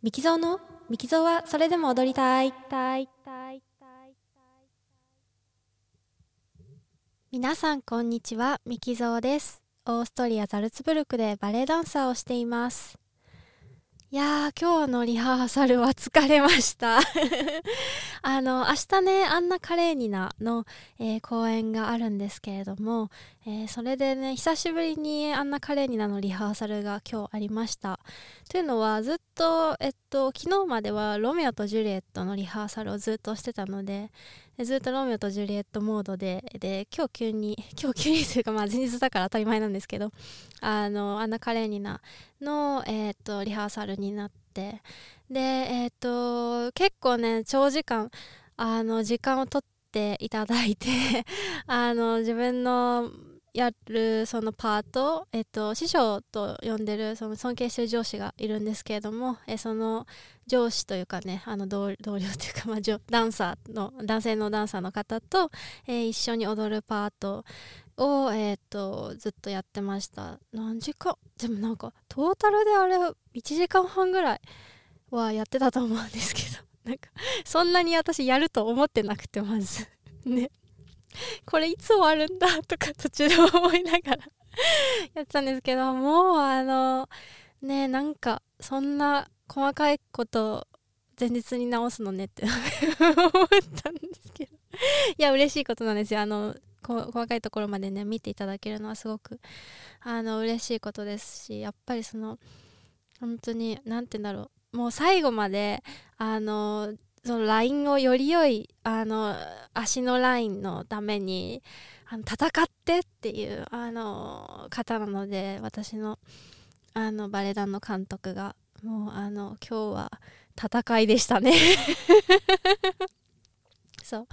ミキゾーの？ミキゾーはそれでも踊りたい。皆さんこんにちは、ミキゾーです。オーストリア・ザルツブルクでバレエダンサーをしています。いやー、今日のリハーサルは疲れました。あの、明日ね、アンナ・カレーニナの、えー公演があるんですけれども、えーそれでね、久しぶりにアンナ・カレーニナのリハーサルが今日ありました。というのはずっと、えっと、昨日まではロミオとジュリエットのリハーサルをずっとしてたのでずっとロミオとジュリエットモードでで今日急に 今日急にというかまあ前日だから当たり前なんですけどあのアンナ・カレーニナの、えっとリハーサルになってでえっと結構ね長時間あの時間を取っていただいて あの自分のやるそのパート、えっと、師匠と呼んでるその尊敬してる上司がいるんですけれどもえその上司というかねあの同僚というか、まあ、ダンサーの男性のダンサーの方と、えー一緒に踊るパートを、えっとずっとやってました。何時間？でもなんかトータルであれ1時間半ぐらいはやってたと思うんですけどなんかそんなに私やると思ってなくてまず。ね。これいつ終わるんだとか途中で思いながら やってたんですけどもうあのねなんかそんな細かいこと前日に直すのねって思ったんですけど。いや嬉しいことなんですよ。あのこ細かいところまでね見ていただけるのはすごくあの嬉しいことですしやっぱりその本当に何て言うんだろう。もう最後まであのそのラインをより良いあの足のラインのためにあの戦ってっていうあの方なので私のあのバレエ団の監督がもうあの今日は戦いでしたね。そう。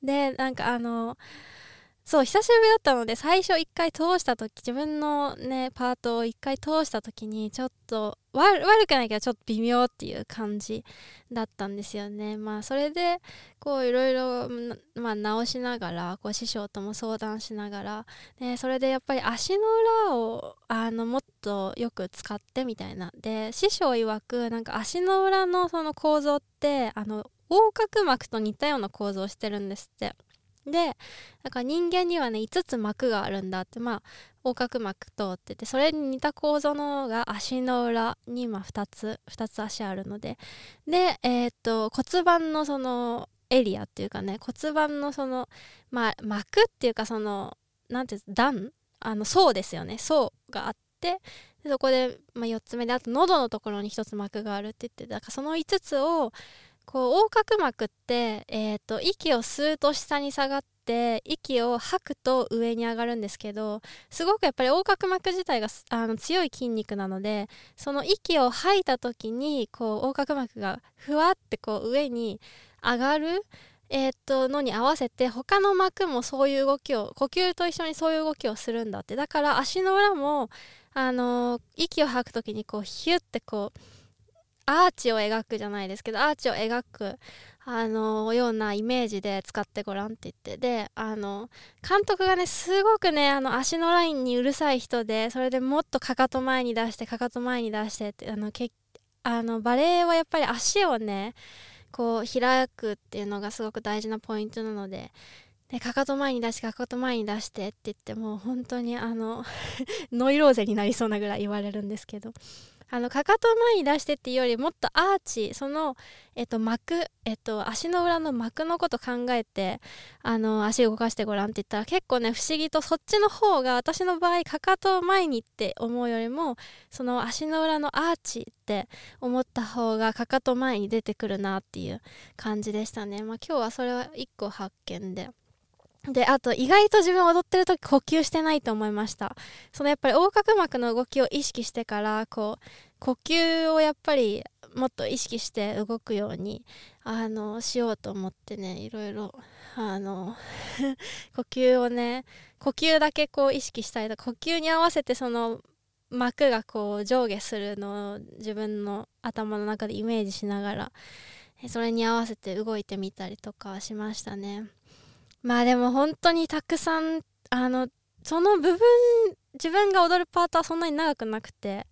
でなんかあのそう久しぶりだったので最初一回通した時自分のねパートを一回通した時にちょっと悪くないけどちょっと微妙っていう感じだったんですよね。まあそれでこういろいろま直しながらこう師匠とも相談しながらでそれでやっぱり足の裏をあのもっとよく使ってみたいな。で師匠曰くなんか足の裏のその構造ってあの横隔膜と似たような構造をしてるんですって。でだから人間にはね5つ膜があるんだってまあ横隔膜通っててそれに似た構造のが足の裏に今2つ2つ足あるのででえーっと骨盤のそのエリアっていうかね骨盤のそのまあ膜っていうかそのなんていうんです段層ですよね。層があってそこで、まあ、4つ目であと喉のところに1つ膜があるって言ってだからその5つをこう横隔膜って、えー、と息を吸うと下に下がって息を吐くと上に上がるんですけどすごくやっぱり横隔膜自体があの強い筋肉なのでその息を吐いた時にこう横隔膜がふわってこう上に上がる、えー、とのに合わせて他の膜もそういう動きを呼吸と一緒にそういう動きをするんだって。だから足の裏も、あのー息を吐く時にこうヒュッてこうアーチを描くじゃないですけどアーチを描くあのようなイメージで使ってごらんって言ってであの監督がねすごくねあの足のラインにうるさい人でそれでもっとかかと前に出してかかと前に出してってあのけあのバレエはやっぱり足をねこう開くっていうのがすごく大事なポイントなのででかかと前に出してかかと前に出してって言ってもう本当にあの ノイローゼになりそうなぐらい言われるんですけどあのかかと前に出してっていうよりもっとアーチその、えっと、膜、えっと、足の裏の膜のこと考えてあの足動かしてごらんって言ったら結構ね不思議とそっちの方が私の場合かかと前にって思うよりもその足の裏のアーチって思った方がかかと前に出てくるなっていう感じでしたね。まあ、今日はそれは一個発見で。であと意外と自分踊ってる時呼吸してないと思いましたそのやっぱり横隔膜の動きを意識してからこう呼吸をやっぱりもっと意識して動くようにあのしようと思ってねいろいろあの 呼吸をね呼吸だけこう意識したりとか呼吸に合わせてその膜がこう上下するのを自分の頭の中でイメージしながらそれに合わせて動いてみたりとかしましたね。まあでも本当にたくさんあのその部分自分が踊るパートはそんなに長くなくて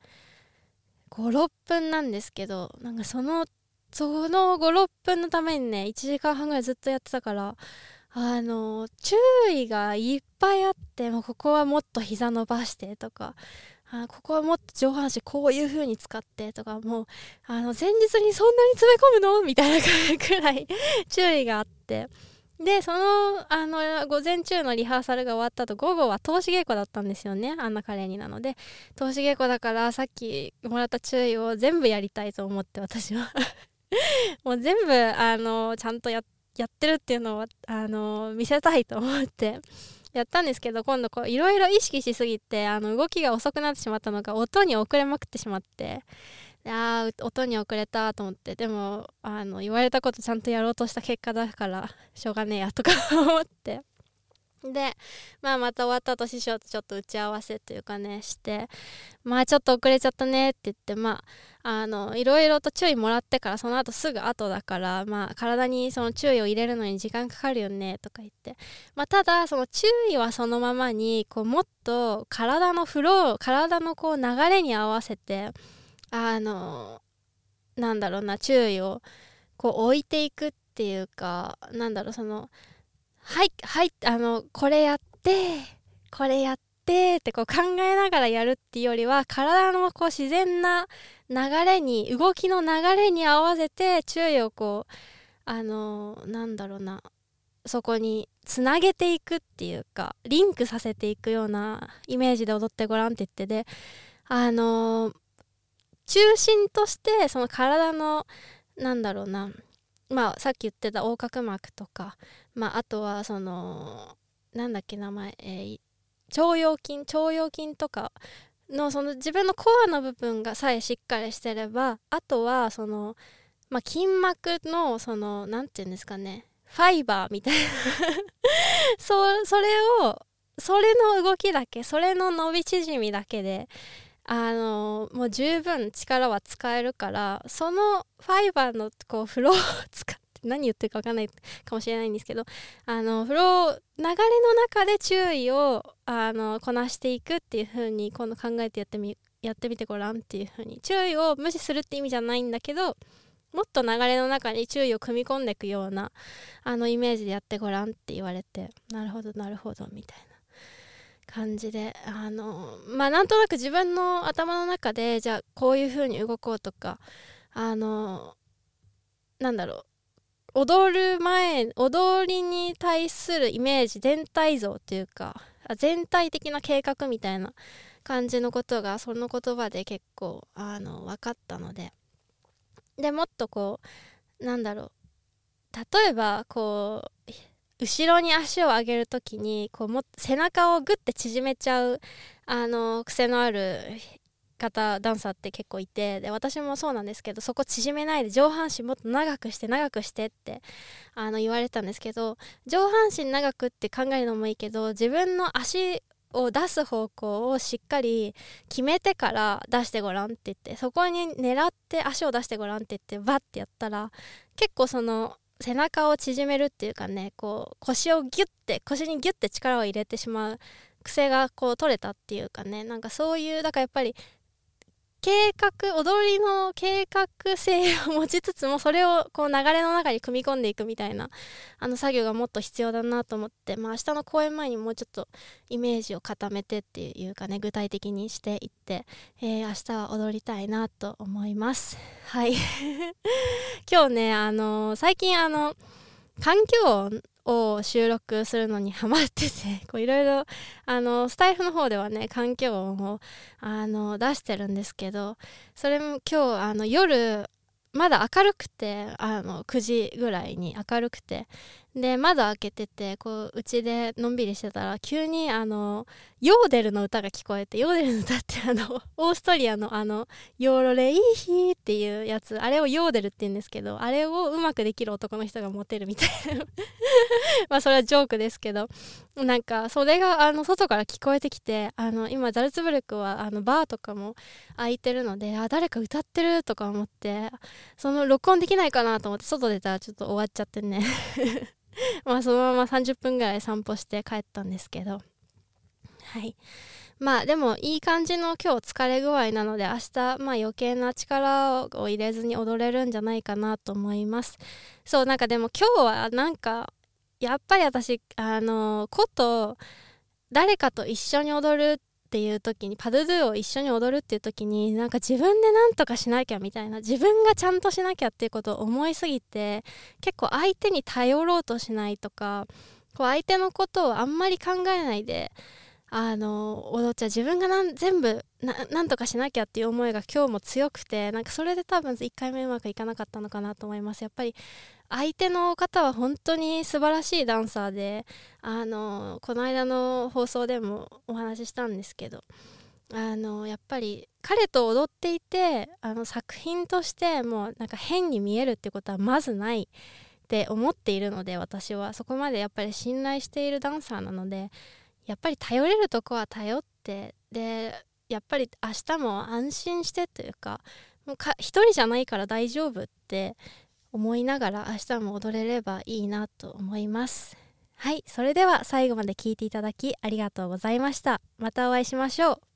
56分なんですけどなんかそのその56分のためにね1時間半ぐらいずっとやってたからあの注意がいっぱいあってもうここはもっと膝伸ばしてとかあここはもっと上半身こういう風に使ってとかもうあの前日にそんなに詰め込むの？みたいなくらい注意があって。でそのあの午前中のリハーサルが終わった後午後は投資稽古だったんですよね。アンナカレーニなので。投資稽古だからさっきもらった注意を全部やりたいと思って私は。もう全部あのちゃんとやってるっていうのをあの見せたいと思って。やったんですけど今度こういろいろ意識しすぎてあの動きが遅くなってしまったのが音に遅れまくってしまって。あ音に遅れたと思ってでもあの言われたことちゃんとやろうとした結果だから しょうがねえやとか 思って。で、まあ、また終わった後師匠とちょっと打ち合わせというかねしてまあちょっと遅れちゃったねって言ってまああのいろいろと注意もらってからその後すぐ後だからまあ体にその注意を入れるのに時間かかるよねとか言ってまあただその注意はそのままにこうもっと体のフロー体のこう流れに合わせてあのなんだろうな注意をこう置いていくっていうかなんだろうそのはいはいあのこれやってこれやってってこう考えながらやるっていうよりは体のこう自然な流れに動きの流れに合わせて注意をこうあのなんだろうなそこにつなげていくっていうかリンクさせていくようなイメージで踊ってごらんって言ってであの中心としてその体のなんだろうな。まあさっき言ってた横隔膜とか、まあ、あとはそのなんだっけ名前、えー、腸腰筋？腸腰筋とか。のその自分のコアの部分がさえしっかりしてればあとはその、まあ、筋膜のその何て言うんですかね。ファイバーみたいな。そそれをそれの動きだけそれの伸び縮みだけであのもう十分力は使えるからそのファイバーのこうフローを使って何言ってるか分かんないかもしれないんですけどあのフロー流れの中で注意をあのこなしていくっていう風に今度考えてやってみやってみてごらんっていう風に注意を無視するって意味じゃないんだけどもっと流れの中に注意を組み込んでいくようなあのイメージでやってごらんって言われてなるほどなるほどみたいな。感じであのまあなんとなく自分の頭の中でじゃあこういう風に動こうとかあのなんだろう踊る前踊りに対するイメージ全体像っていうか全体的な計画みたいな感じのことがその言葉で結構あの分かったのででもっとこうなんだろう例えばこう後ろに足を上げる時にこうも背中をグッて縮めちゃうあの癖のある方ダンサーって結構いてで私もそうなんですけどそこ縮めないで上半身もっと長くして長くしてってあの言われたんですけど上半身長くって考えるのもいいけど自分の足を出す方向をしっかり決めてから出してごらんって言ってそこに狙って足を出してごらんって言ってバッてやったら結構その背中を縮めるっていうかねこう腰をギュッて腰にギュッて力を入れてしまう癖がこう取れたっていうかねなんかそういうだからやっぱり計画踊りの計画性を持ちつつもそれをこう流れの中に組み込んでいくみたいなあの作業がもっと必要だなと思ってまあ明日の公演前にもうちょっとイメージを固めてっていうかね具体的にしていって、えー、明日は踊りたいなと思います。はい。今日ねあのー、最近あの環境音を収録するのにハマってて いろいろスタイフの方ではね環境音をあの出してるんですけどそれも今日あの夜まだ明るくてあの9時ぐらいに明るくてで窓開けててこうちでのんびりしてたら急にあのヨーデルの歌が聞こえてヨーデルの歌ってあの オーストリアのあのヨーロレイヒーっていうやつあれをヨーデルって言うんですけどあれをうまくできる男の人がモテるみたいな。まあそれはジョークですけど。なんかそれがあの外から聞こえてきてあの今ザルツブルクはあのバーとかも開いてるのであ誰か歌ってるとか思ってその録音できないかなと思って外出たらちょっと終わっちゃってね。まあそのまま30分ぐらい散歩して帰ったんですけど。はい。まあでもいい感じの今日疲れ具合なので明日まあ余計な力を入れずに踊れるんじゃないかなと思います。そうなんかでも今日はなんかやっぱり私あのこと誰かと一緒に踊るっていう時にパドゥドゥを一緒に踊るっていう時になんか自分で何とかしなきゃみたいな自分がちゃんとしなきゃっていうことを思いすぎて結構相手に頼ろうとしないとかこう相手のことをあんまり考えないであの踊っちゃう自分がなん全部なんとかしなきゃっていう思いが今日も強くてなんかそれで多分1回目うまくいかなかったのかなと思います。やっぱり相手の方は本当に素晴らしいダンサーであのこの間の放送でもお話ししたんですけどあのやっぱり彼と踊っていてあの作品としてもうなんか変に見えるってことはまずないって思っているので私は。そこまでやっぱり信頼しているダンサーなのでやっぱり頼れるとこは頼ってでやっぱり明日も安心してというかもうか一人じゃないから大丈夫って思いながら明日も踊れればいいなと思います。はいそれでは最後まで聞いていただきありがとうございました。またお会いしましょう。